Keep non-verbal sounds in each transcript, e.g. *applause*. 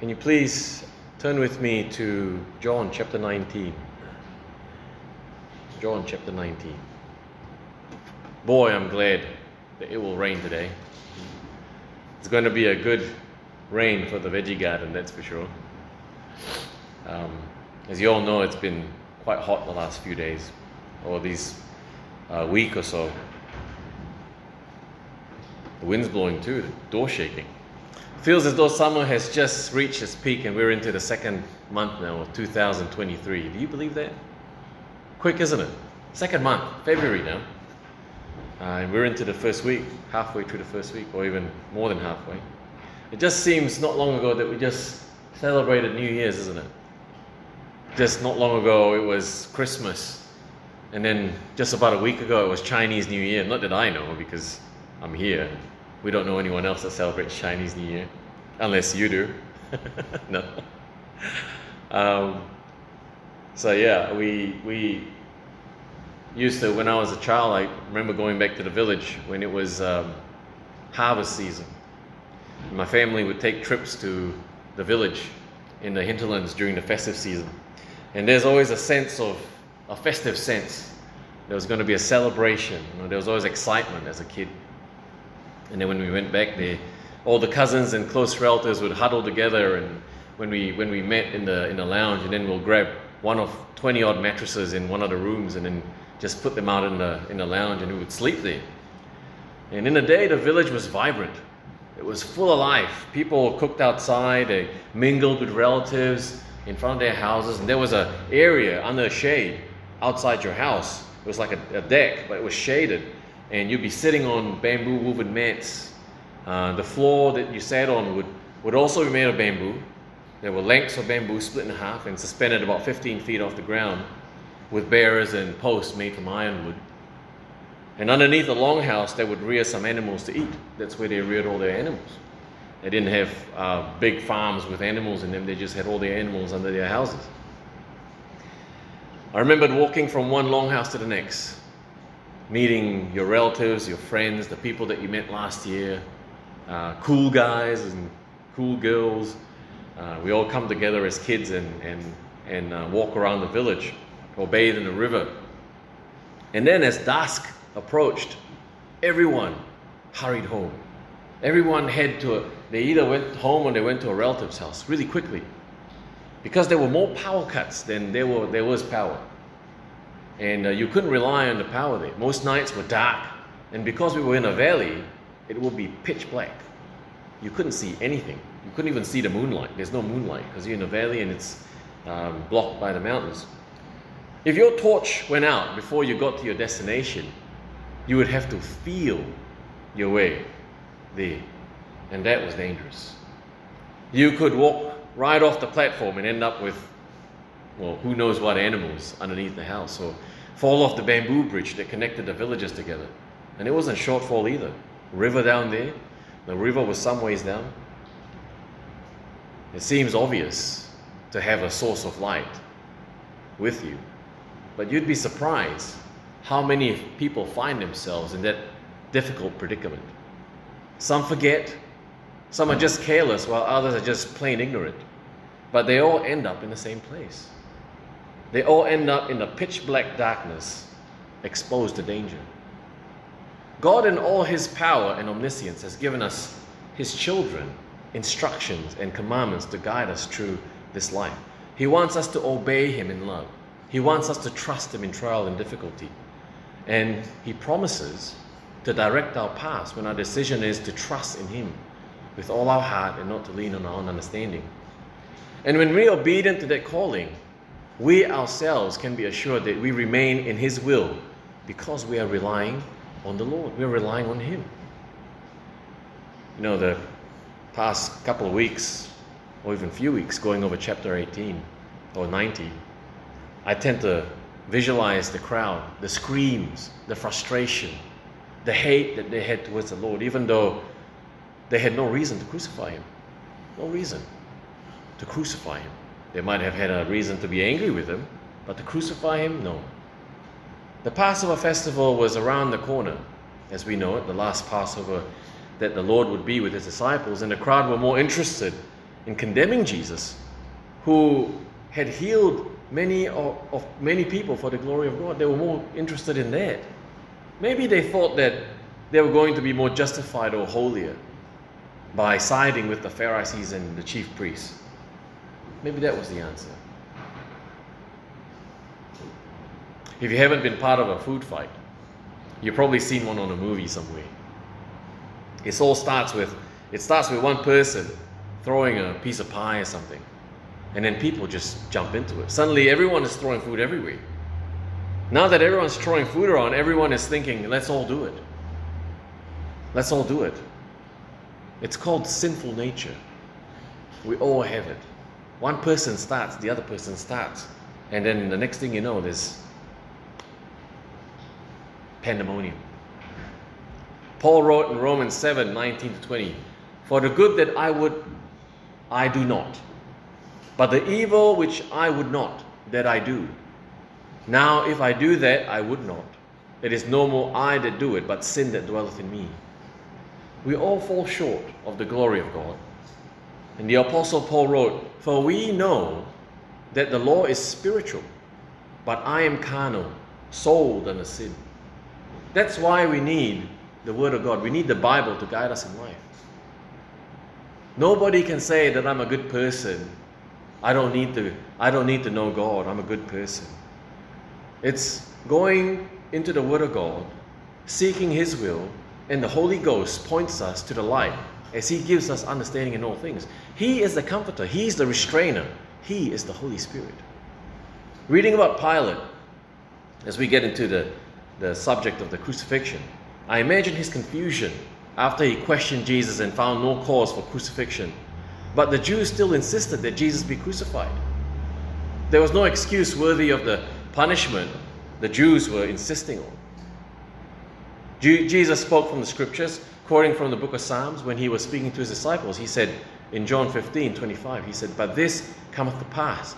Can you please turn with me to John chapter 19? John chapter 19. Boy, I'm glad that it will rain today. It's going to be a good rain for the veggie garden, that's for sure. Um, as you all know, it's been quite hot the last few days, or these uh, week or so. The wind's blowing too, the door shaking. Feels as though summer has just reached its peak and we're into the second month now of 2023. Do you believe that? Quick, isn't it? Second month, February now. Uh, and we're into the first week, halfway through the first week, or even more than halfway. It just seems not long ago that we just celebrated New Year's, isn't it? Just not long ago it was Christmas. And then just about a week ago it was Chinese New Year. Not that I know because I'm here. We don't know anyone else that celebrates Chinese New Year, unless you do. *laughs* no. Um, so yeah, we we used to when I was a child. I remember going back to the village when it was um, harvest season. My family would take trips to the village in the hinterlands during the festive season, and there's always a sense of a festive sense. There was going to be a celebration. You know, there was always excitement as a kid. And then when we went back there, all the cousins and close relatives would huddle together and when we when we met in the in the lounge and then we'll grab one of 20 odd mattresses in one of the rooms and then just put them out in the in the lounge and we would sleep there. And in the day the village was vibrant. It was full of life. People cooked outside, they mingled with relatives in front of their houses, and there was an area under shade outside your house. It was like a, a deck, but it was shaded and you'd be sitting on bamboo woven mats. Uh, the floor that you sat on would, would also be made of bamboo. There were lengths of bamboo split in half and suspended about 15 feet off the ground with bearers and posts made from ironwood. And underneath the longhouse, they would rear some animals to eat. That's where they reared all their animals. They didn't have uh, big farms with animals in them, they just had all their animals under their houses. I remembered walking from one longhouse to the next meeting your relatives, your friends, the people that you met last year, uh, cool guys and cool girls. Uh, we all come together as kids and, and, and uh, walk around the village or bathe in the river. And then, as dusk approached, everyone hurried home. Everyone had to, they either went home or they went to a relative's house really quickly. Because there were more power cuts than there, were, there was power and uh, you couldn't rely on the power there. Most nights were dark, and because we were in a valley, it would be pitch black. You couldn't see anything. You couldn't even see the moonlight. There's no moonlight because you're in a valley and it's um, blocked by the mountains. If your torch went out before you got to your destination, you would have to feel your way there, and that was dangerous. You could walk right off the platform and end up with, well, who knows what animals underneath the house, or fall off the bamboo bridge that connected the villages together. And it wasn't a shortfall either. River down there, the river was some ways down. It seems obvious to have a source of light with you, but you'd be surprised how many people find themselves in that difficult predicament. Some forget, some are just careless, while others are just plain ignorant. But they all end up in the same place. They all end up in the pitch black darkness, exposed to danger. God, in all his power and omniscience, has given us, his children, instructions and commandments to guide us through this life. He wants us to obey him in love. He wants us to trust him in trial and difficulty. And he promises to direct our paths when our decision is to trust in him with all our heart and not to lean on our own understanding. And when we're obedient to that calling, we ourselves can be assured that we remain in His will because we are relying on the Lord. We're relying on Him. You know, the past couple of weeks, or even few weeks, going over chapter 18 or 19, I tend to visualize the crowd, the screams, the frustration, the hate that they had towards the Lord, even though they had no reason to crucify Him. No reason to crucify Him. They might have had a reason to be angry with him, but to crucify him, no. The Passover festival was around the corner, as we know it, the last Passover that the Lord would be with his disciples, and the crowd were more interested in condemning Jesus, who had healed many of, of many people for the glory of God. They were more interested in that. Maybe they thought that they were going to be more justified or holier by siding with the Pharisees and the chief priests. Maybe that was the answer. If you haven't been part of a food fight, you've probably seen one on a movie somewhere. It all starts with it starts with one person throwing a piece of pie or something, and then people just jump into it. Suddenly, everyone is throwing food everywhere. Now that everyone's throwing food around, everyone is thinking, let's all do it. Let's all do it. It's called sinful nature. We all have it. One person starts, the other person starts. And then the next thing you know, there's pandemonium. Paul wrote in Romans 7 19 to 20, For the good that I would, I do not. But the evil which I would not, that I do. Now, if I do that, I would not. It is no more I that do it, but sin that dwelleth in me. We all fall short of the glory of God. And the Apostle Paul wrote, For we know that the law is spiritual, but I am carnal, sold under sin. That's why we need the Word of God. We need the Bible to guide us in life. Nobody can say that I'm a good person. I don't need to, I don't need to know God. I'm a good person. It's going into the Word of God, seeking His will, and the Holy Ghost points us to the light as He gives us understanding in all things. He is the comforter, He is the restrainer, He is the Holy Spirit. Reading about Pilate, as we get into the, the subject of the crucifixion, I imagine his confusion after he questioned Jesus and found no cause for crucifixion. But the Jews still insisted that Jesus be crucified. There was no excuse worthy of the punishment the Jews were insisting on. Jesus spoke from the scriptures, quoting from the book of Psalms when he was speaking to his disciples. He said in John 15 25, he said, But this cometh to pass,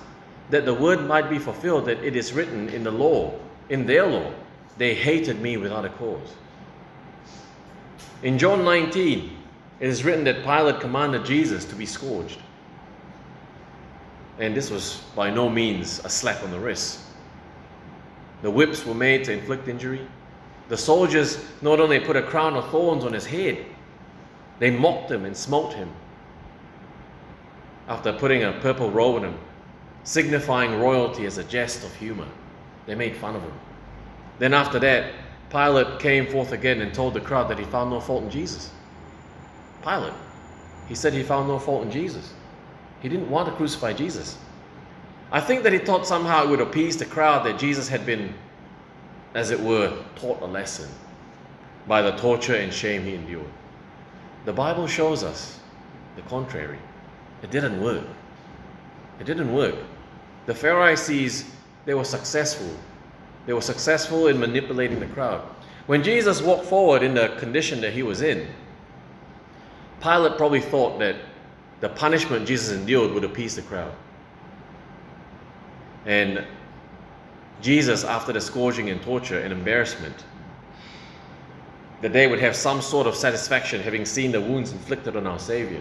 that the word might be fulfilled, that it is written in the law, in their law, they hated me without a cause. In John 19, it is written that Pilate commanded Jesus to be scourged. And this was by no means a slap on the wrist. The whips were made to inflict injury. The soldiers not only put a crown of thorns on his head, they mocked him and smote him. After putting a purple robe on him, signifying royalty as a jest of humor, they made fun of him. Then, after that, Pilate came forth again and told the crowd that he found no fault in Jesus. Pilate, he said he found no fault in Jesus. He didn't want to crucify Jesus. I think that he thought somehow it would appease the crowd that Jesus had been, as it were, taught a lesson by the torture and shame he endured. The Bible shows us the contrary. It didn't work. It didn't work. The Pharisees, they were successful they were successful in manipulating the crowd. When Jesus walked forward in the condition that he was in, Pilate probably thought that the punishment Jesus endured would appease the crowd. And Jesus, after the scourging and torture and embarrassment, that they would have some sort of satisfaction having seen the wounds inflicted on our Savior,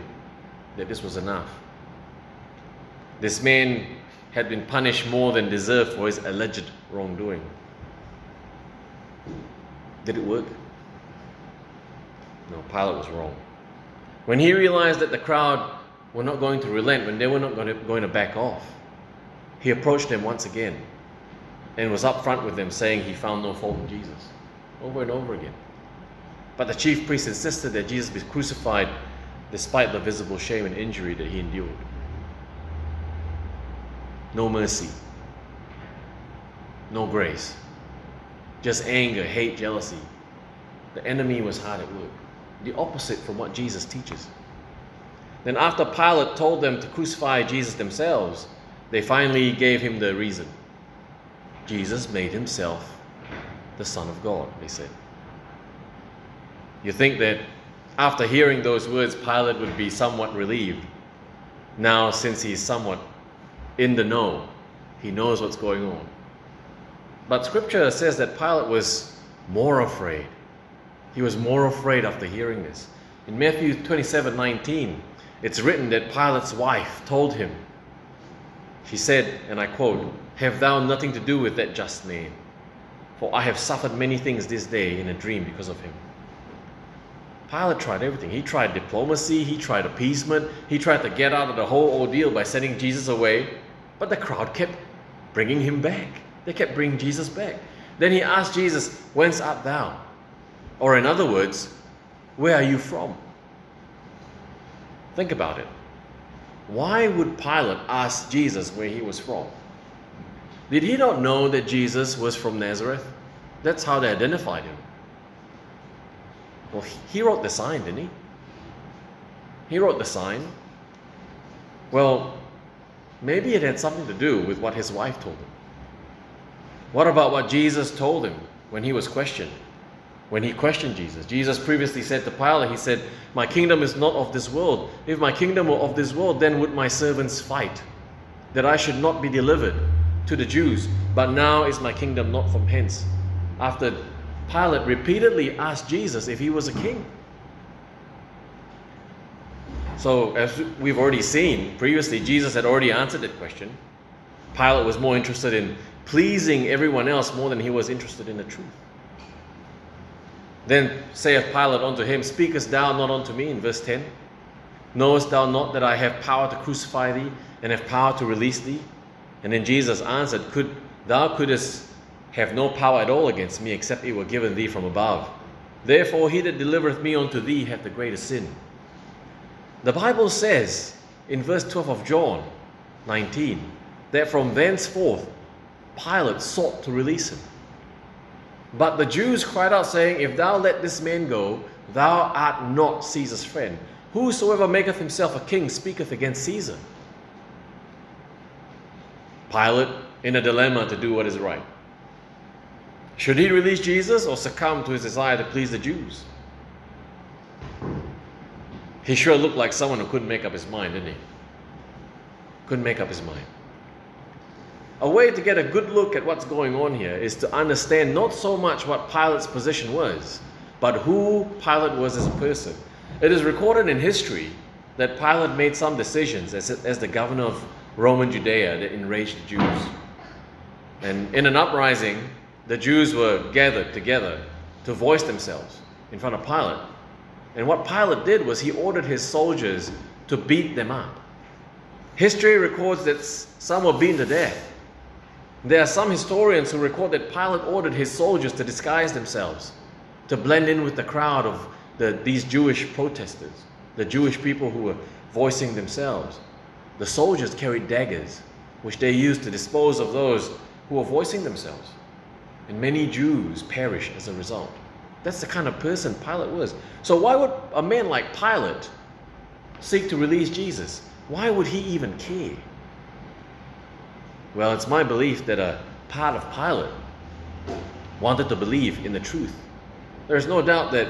that this was enough. This man had been punished more than deserved for his alleged wrongdoing. Did it work? No, Pilate was wrong. When he realized that the crowd were not going to relent, when they were not going to, going to back off, he approached them once again and was upfront with them, saying he found no fault in Jesus, over and over again. But the chief priest insisted that Jesus be crucified despite the visible shame and injury that he endured no mercy, no grace, just anger, hate, jealousy. The enemy was hard at work. The opposite from what Jesus teaches. Then, after Pilate told them to crucify Jesus themselves, they finally gave him the reason. Jesus made himself the Son of God, they said. You think that after hearing those words, Pilate would be somewhat relieved. Now, since he's somewhat in the know. He knows what's going on. But scripture says that Pilate was more afraid. He was more afraid after hearing this. In Matthew 27 19, it's written that Pilate's wife told him, she said, and I quote, Have thou nothing to do with that just man? For I have suffered many things this day in a dream because of him. Pilate tried everything. He tried diplomacy, he tried appeasement, he tried to get out of the whole ordeal by sending Jesus away, but the crowd kept bringing him back. They kept bringing Jesus back. Then he asked Jesus, Whence art thou? Or, in other words, where are you from? Think about it. Why would Pilate ask Jesus where he was from? Did he not know that Jesus was from Nazareth? That's how they identified him. Well, he wrote the sign, didn't he? He wrote the sign. Well, maybe it had something to do with what his wife told him. What about what Jesus told him when he was questioned? When he questioned Jesus, Jesus previously said to Pilate, He said, My kingdom is not of this world. If my kingdom were of this world, then would my servants fight, that I should not be delivered to the Jews. But now is my kingdom not from hence. After Pilate repeatedly asked Jesus if he was a king. So, as we've already seen previously, Jesus had already answered that question. Pilate was more interested in pleasing everyone else more than he was interested in the truth. Then saith Pilate unto him, Speakest thou not unto me? In verse 10. Knowest thou not that I have power to crucify thee and have power to release thee? And then Jesus answered, Could thou couldst have no power at all against me, except it were given thee from above. Therefore, he that delivereth me unto thee hath the greater sin. The Bible says in verse 12 of John 19 that from thenceforth Pilate sought to release him. But the Jews cried out, saying, If thou let this man go, thou art not Caesar's friend. Whosoever maketh himself a king speaketh against Caesar. Pilate in a dilemma to do what is right. Should he release Jesus or succumb to his desire to please the Jews? He sure looked like someone who couldn't make up his mind, didn't he? Couldn't make up his mind. A way to get a good look at what's going on here is to understand not so much what Pilate's position was, but who Pilate was as a person. It is recorded in history that Pilate made some decisions as, as the governor of Roman Judea that enraged the Jews. And in an uprising, the Jews were gathered together to voice themselves in front of Pilate. And what Pilate did was he ordered his soldiers to beat them up. History records that some were beaten to death. There are some historians who record that Pilate ordered his soldiers to disguise themselves, to blend in with the crowd of the, these Jewish protesters, the Jewish people who were voicing themselves. The soldiers carried daggers, which they used to dispose of those who were voicing themselves and many Jews perished as a result. That's the kind of person Pilate was. So, why would a man like Pilate seek to release Jesus? Why would he even care? Well, it's my belief that a part of Pilate wanted to believe in the truth. There's no doubt that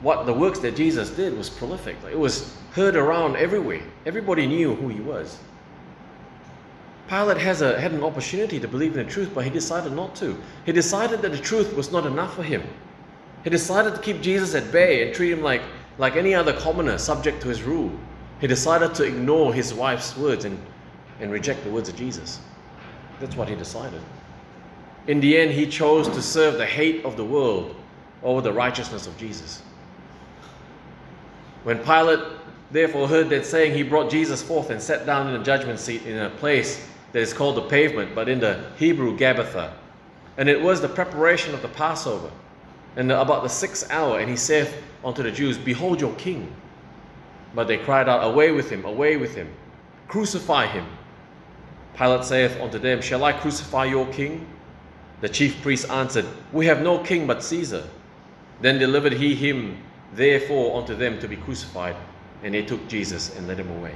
what the works that Jesus did was prolific. It was heard around everywhere. Everybody knew who he was. Pilate has a, had an opportunity to believe in the truth, but he decided not to. He decided that the truth was not enough for him. He decided to keep Jesus at bay and treat him like, like any other commoner subject to his rule. He decided to ignore his wife's words and, and reject the words of Jesus. That's what he decided. In the end, he chose to serve the hate of the world over the righteousness of Jesus. When Pilate therefore heard that saying, he brought Jesus forth and sat down in the judgment seat in a place that is called the pavement, but in the Hebrew, Gabbatha. And it was the preparation of the Passover. And about the sixth hour, and he saith unto the Jews, Behold your king. But they cried out, Away with him, away with him, crucify him. Pilate saith unto them, Shall I crucify your king? The chief priests answered, We have no king but Caesar. Then delivered he him therefore unto them to be crucified, and they took Jesus and led him away.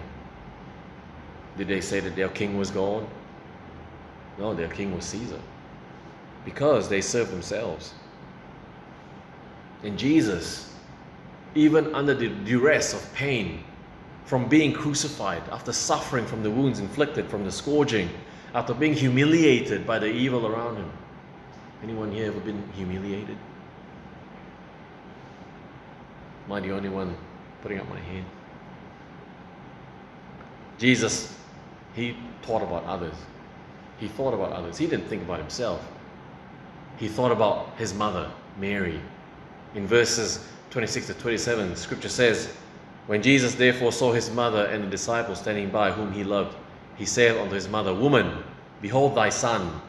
Did they say that their king was gone? No, their king was Caesar. Because they served themselves. And Jesus, even under the duress of pain from being crucified, after suffering from the wounds inflicted from the scourging, after being humiliated by the evil around him. Anyone here ever been humiliated? Am I the only one putting up my hand? Jesus, he thought about others. He thought about others. He didn't think about himself. He thought about his mother, Mary. In verses 26 to 27, scripture says, When Jesus therefore saw his mother and the disciples standing by, whom he loved, he said unto his mother, Woman, behold thy son.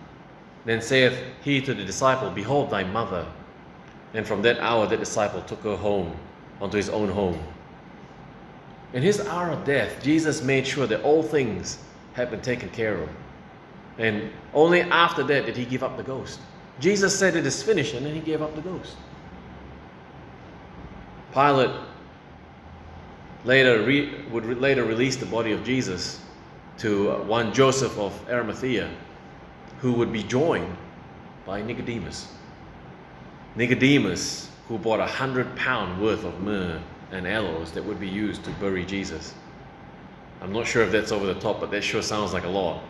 Then saith he to the disciple, Behold thy mother. And from that hour that disciple took her home, unto his own home. In his hour of death, Jesus made sure that all things had been taken care of. And only after that did he give up the ghost. Jesus said it is finished, and then he gave up the ghost. Pilate later re- would re- later release the body of Jesus to uh, one Joseph of Arimathea, who would be joined by Nicodemus. Nicodemus, who bought a hundred pound worth of myrrh and aloes that would be used to bury Jesus. I'm not sure if that's over the top, but that sure sounds like a lot.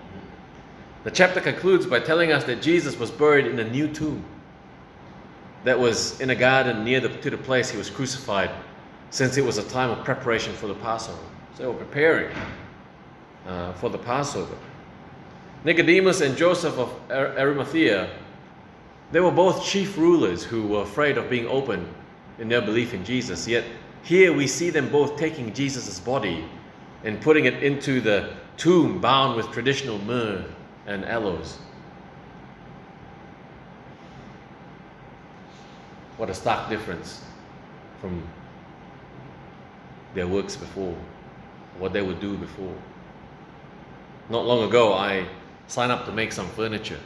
The chapter concludes by telling us that Jesus was buried in a new tomb that was in a garden near the, to the place he was crucified, since it was a time of preparation for the Passover. So they were preparing uh, for the Passover. Nicodemus and Joseph of Arimathea, they were both chief rulers who were afraid of being open in their belief in Jesus. Yet here we see them both taking Jesus' body and putting it into the tomb bound with traditional myrrh and aloes. What a stark difference from their works before, what they would do before. Not long ago, I signed up to make some furniture.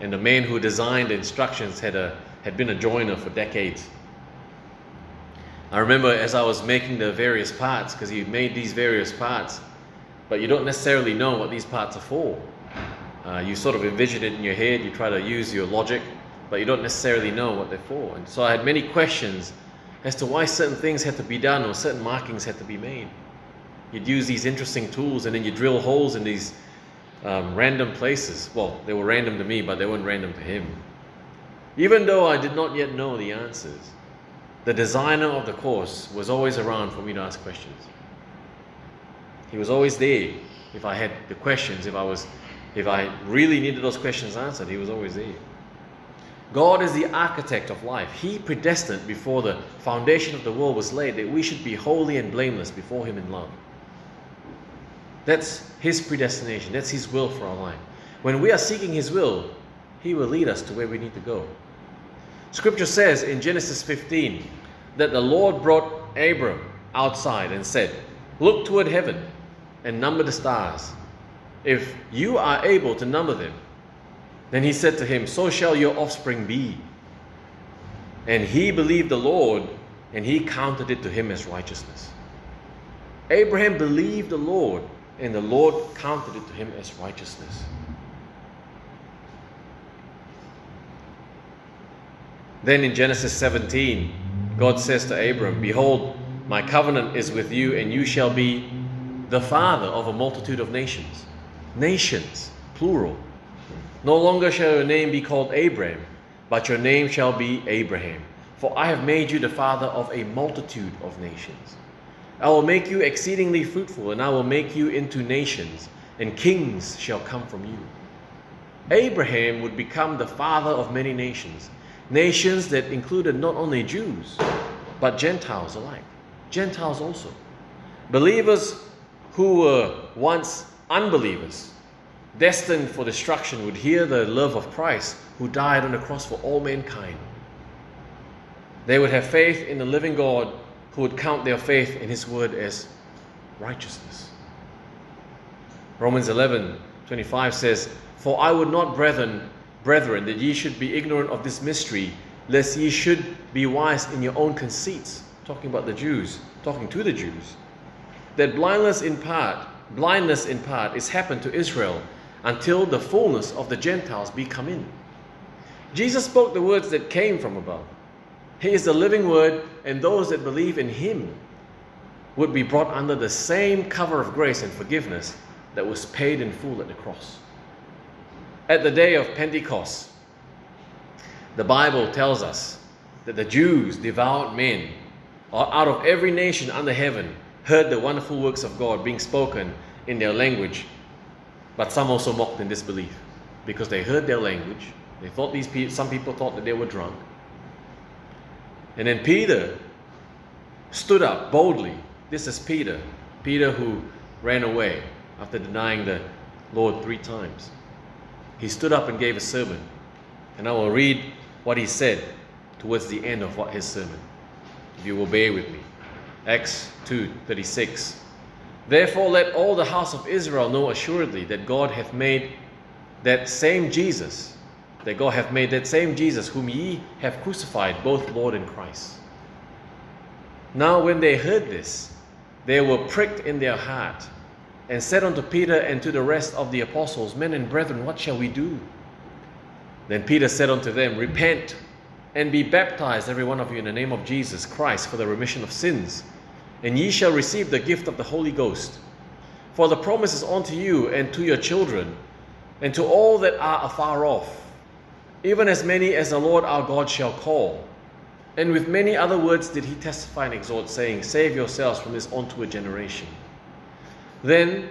And the man who designed the instructions had, a, had been a joiner for decades. I remember as I was making the various parts, because he made these various parts, but you don't necessarily know what these parts are for. Uh, you sort of envision it in your head, you try to use your logic, but you don't necessarily know what they're for. And so I had many questions as to why certain things had to be done or certain markings had to be made. You'd use these interesting tools and then you drill holes in these um, random places. Well, they were random to me, but they weren't random to him. Even though I did not yet know the answers, the designer of the course was always around for me to ask questions. He was always there if I had the questions, if I was if I really needed those questions answered, he was always there. God is the architect of life. He predestined before the foundation of the world was laid that we should be holy and blameless before Him in love. That's His predestination, that's His will for our life. When we are seeking His will, He will lead us to where we need to go. Scripture says in Genesis 15 that the Lord brought Abram outside and said, Look toward heaven and number the stars. If you are able to number them, then he said to him, So shall your offspring be. And he believed the Lord, and he counted it to him as righteousness. Abraham believed the Lord, and the Lord counted it to him as righteousness. Then in Genesis 17, God says to Abram, Behold, my covenant is with you, and you shall be the father of a multitude of nations. Nations, plural. No longer shall your name be called Abram, but your name shall be Abraham. For I have made you the father of a multitude of nations. I will make you exceedingly fruitful, and I will make you into nations, and kings shall come from you. Abraham would become the father of many nations, nations that included not only Jews, but Gentiles alike. Gentiles also. Believers who were once unbelievers destined for destruction would hear the love of Christ who died on the cross for all mankind. They would have faith in the living God who would count their faith in his word as righteousness. Romans 11 25 says, For I would not, brethren, brethren, that ye should be ignorant of this mystery, lest ye should be wise in your own conceits. Talking about the Jews, talking to the Jews. That blindness in part, blindness in part is happened to Israel until the fullness of the Gentiles be come in. Jesus spoke the words that came from above. He is the living word, and those that believe in him would be brought under the same cover of grace and forgiveness that was paid in full at the cross. At the day of Pentecost, the Bible tells us that the Jews, devout men, out of every nation under heaven, heard the wonderful works of God being spoken in their language, but some also mocked in disbelief because they heard their language. They thought these some people thought that they were drunk. And then Peter stood up boldly. This is Peter, Peter who ran away after denying the Lord three times. He stood up and gave a sermon. And I will read what he said towards the end of what his sermon. If you will bear with me. Acts 2:36. Therefore let all the house of Israel know assuredly that God hath made that same Jesus, that God hath made that same Jesus whom ye have crucified, both Lord and Christ. Now when they heard this, they were pricked in their heart, and said unto Peter and to the rest of the apostles, Men and brethren, what shall we do? Then Peter said unto them, Repent and be baptized, every one of you, in the name of Jesus Christ, for the remission of sins, and ye shall receive the gift of the Holy Ghost. For the promise is unto you and to your children, and to all that are afar off, even as many as the Lord our God shall call. And with many other words did he testify and exhort, saying, Save yourselves from this onward generation. Then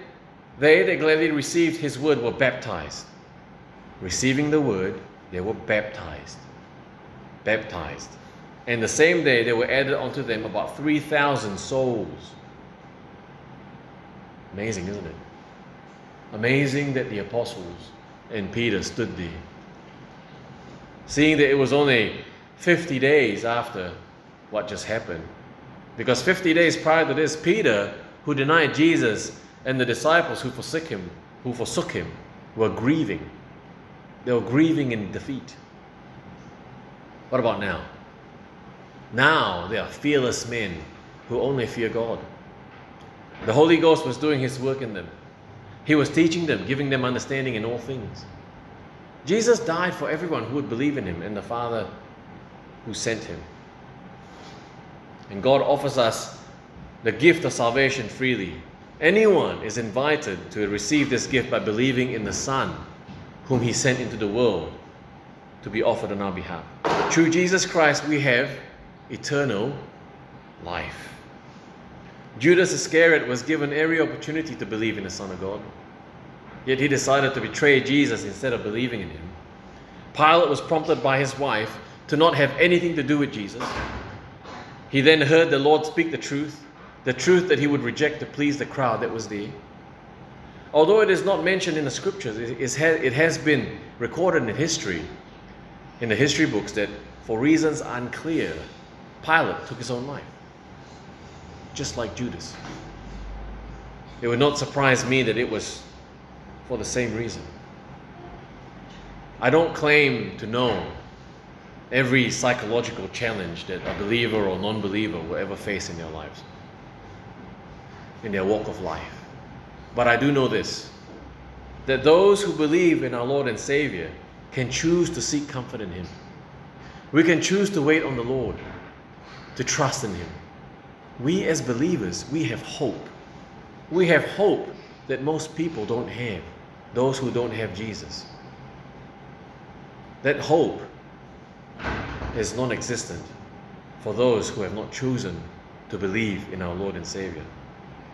they that gladly received his word were baptized. Receiving the word, they were baptized. Baptized. And the same day there were added unto them about 3,000 souls. Amazing, isn't it? Amazing that the apostles and Peter stood there. Seeing that it was only 50 days after what just happened. Because 50 days prior to this, Peter, who denied Jesus, and the disciples who forsook him, who forsook him, were grieving. They were grieving in defeat. What about now? Now they are fearless men who only fear God. The Holy Ghost was doing his work in them. He was teaching them, giving them understanding in all things. Jesus died for everyone who would believe in him and the Father who sent him. And God offers us the gift of salvation freely. Anyone is invited to receive this gift by believing in the Son, whom He sent into the world to be offered on our behalf. Through Jesus Christ, we have eternal life. Judas Iscariot was given every opportunity to believe in the Son of God, yet he decided to betray Jesus instead of believing in him. Pilate was prompted by his wife to not have anything to do with Jesus. He then heard the Lord speak the truth, the truth that he would reject to please the crowd that was there. Although it is not mentioned in the scriptures, it has been recorded in history, in the history books, that for reasons unclear, Pilate took his own life, just like Judas. It would not surprise me that it was for the same reason. I don't claim to know every psychological challenge that a believer or non believer will ever face in their lives, in their walk of life. But I do know this that those who believe in our Lord and Savior can choose to seek comfort in Him. We can choose to wait on the Lord, to trust in Him. We as believers, we have hope. We have hope that most people don't have, those who don't have Jesus. That hope is non existent for those who have not chosen to believe in our Lord and Savior.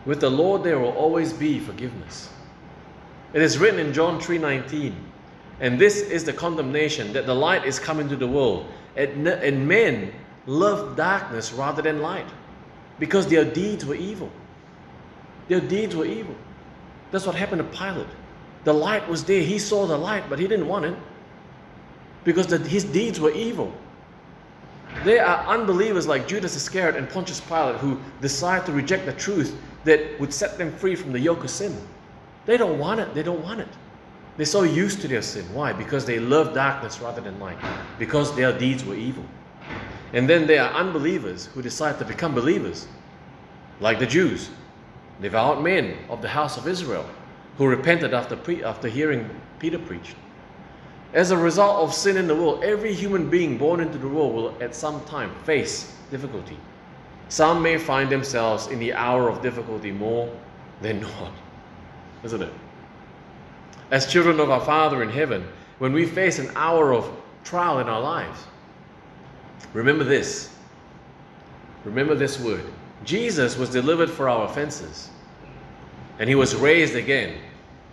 With the Lord there will always be forgiveness. It is written in John 3:19, and this is the condemnation that the light is come into the world, and men love darkness rather than light, because their deeds were evil. Their deeds were evil. That's what happened to Pilate. The light was there. He saw the light, but he didn't want it because the, his deeds were evil. There are unbelievers like Judas Iscariot and Pontius Pilate who decide to reject the truth that would set them free from the yoke of sin. They don't want it. They don't want it. They're so used to their sin. Why? Because they love darkness rather than light. Because their deeds were evil. And then there are unbelievers who decide to become believers, like the Jews, devout men of the house of Israel, who repented after, pre- after hearing Peter preach. As a result of sin in the world, every human being born into the world will at some time face difficulty. Some may find themselves in the hour of difficulty more than *laughs* not, isn't it? As children of our Father in heaven, when we face an hour of trial in our lives, remember this. Remember this word Jesus was delivered for our offenses, and he was raised again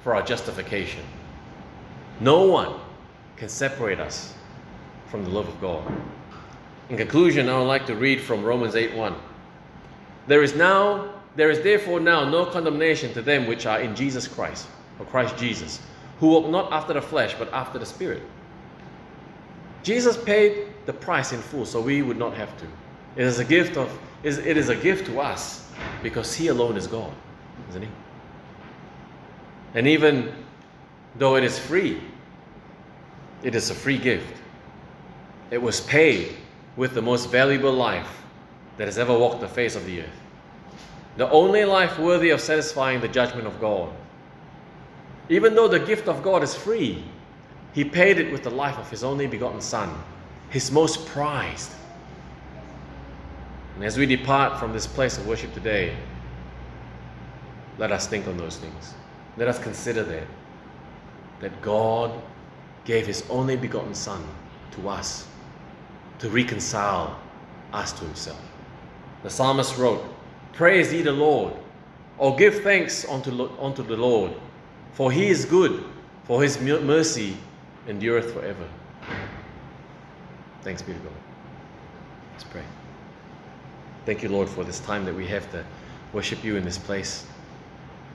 for our justification. No one can separate us from the love of God. In conclusion, I would like to read from Romans 8:1. There is now there is therefore now no condemnation to them which are in Jesus Christ, or Christ Jesus, who walk not after the flesh, but after the Spirit. Jesus paid the price in full, so we would not have to. It is a gift of is it is a gift to us because He alone is God, isn't He? And even though it is free, it is a free gift. It was paid with the most valuable life that has ever walked the face of the earth. The only life worthy of satisfying the judgment of God. Even though the gift of God is free, He paid it with the life of His only begotten Son, His most prized. And as we depart from this place of worship today, let us think on those things. Let us consider that. That God gave His only begotten Son to us to reconcile us to Himself. The psalmist wrote, Praise ye the Lord, or give thanks unto, unto the Lord, for He is good, for His mercy endureth forever. Thanks be to God. Let's pray. Thank you, Lord, for this time that we have to worship you in this place.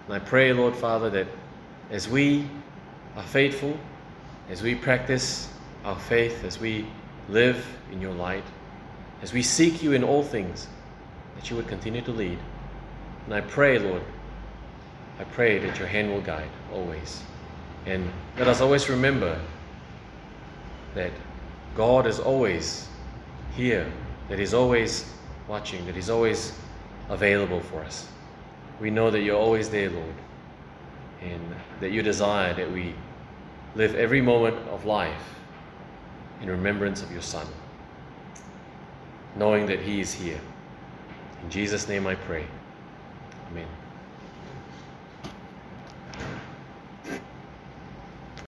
And I pray, Lord Father, that as we are faithful, as we practice our faith, as we live in your light, as we seek you in all things, that you would continue to lead. And I pray, Lord, I pray that your hand will guide always. And let us always remember that God is always here, that He's always watching, that He's always available for us. We know that you're always there, Lord, and that you desire that we live every moment of life in remembrance of your Son, knowing that He is here. In Jesus' name I pray. Amen.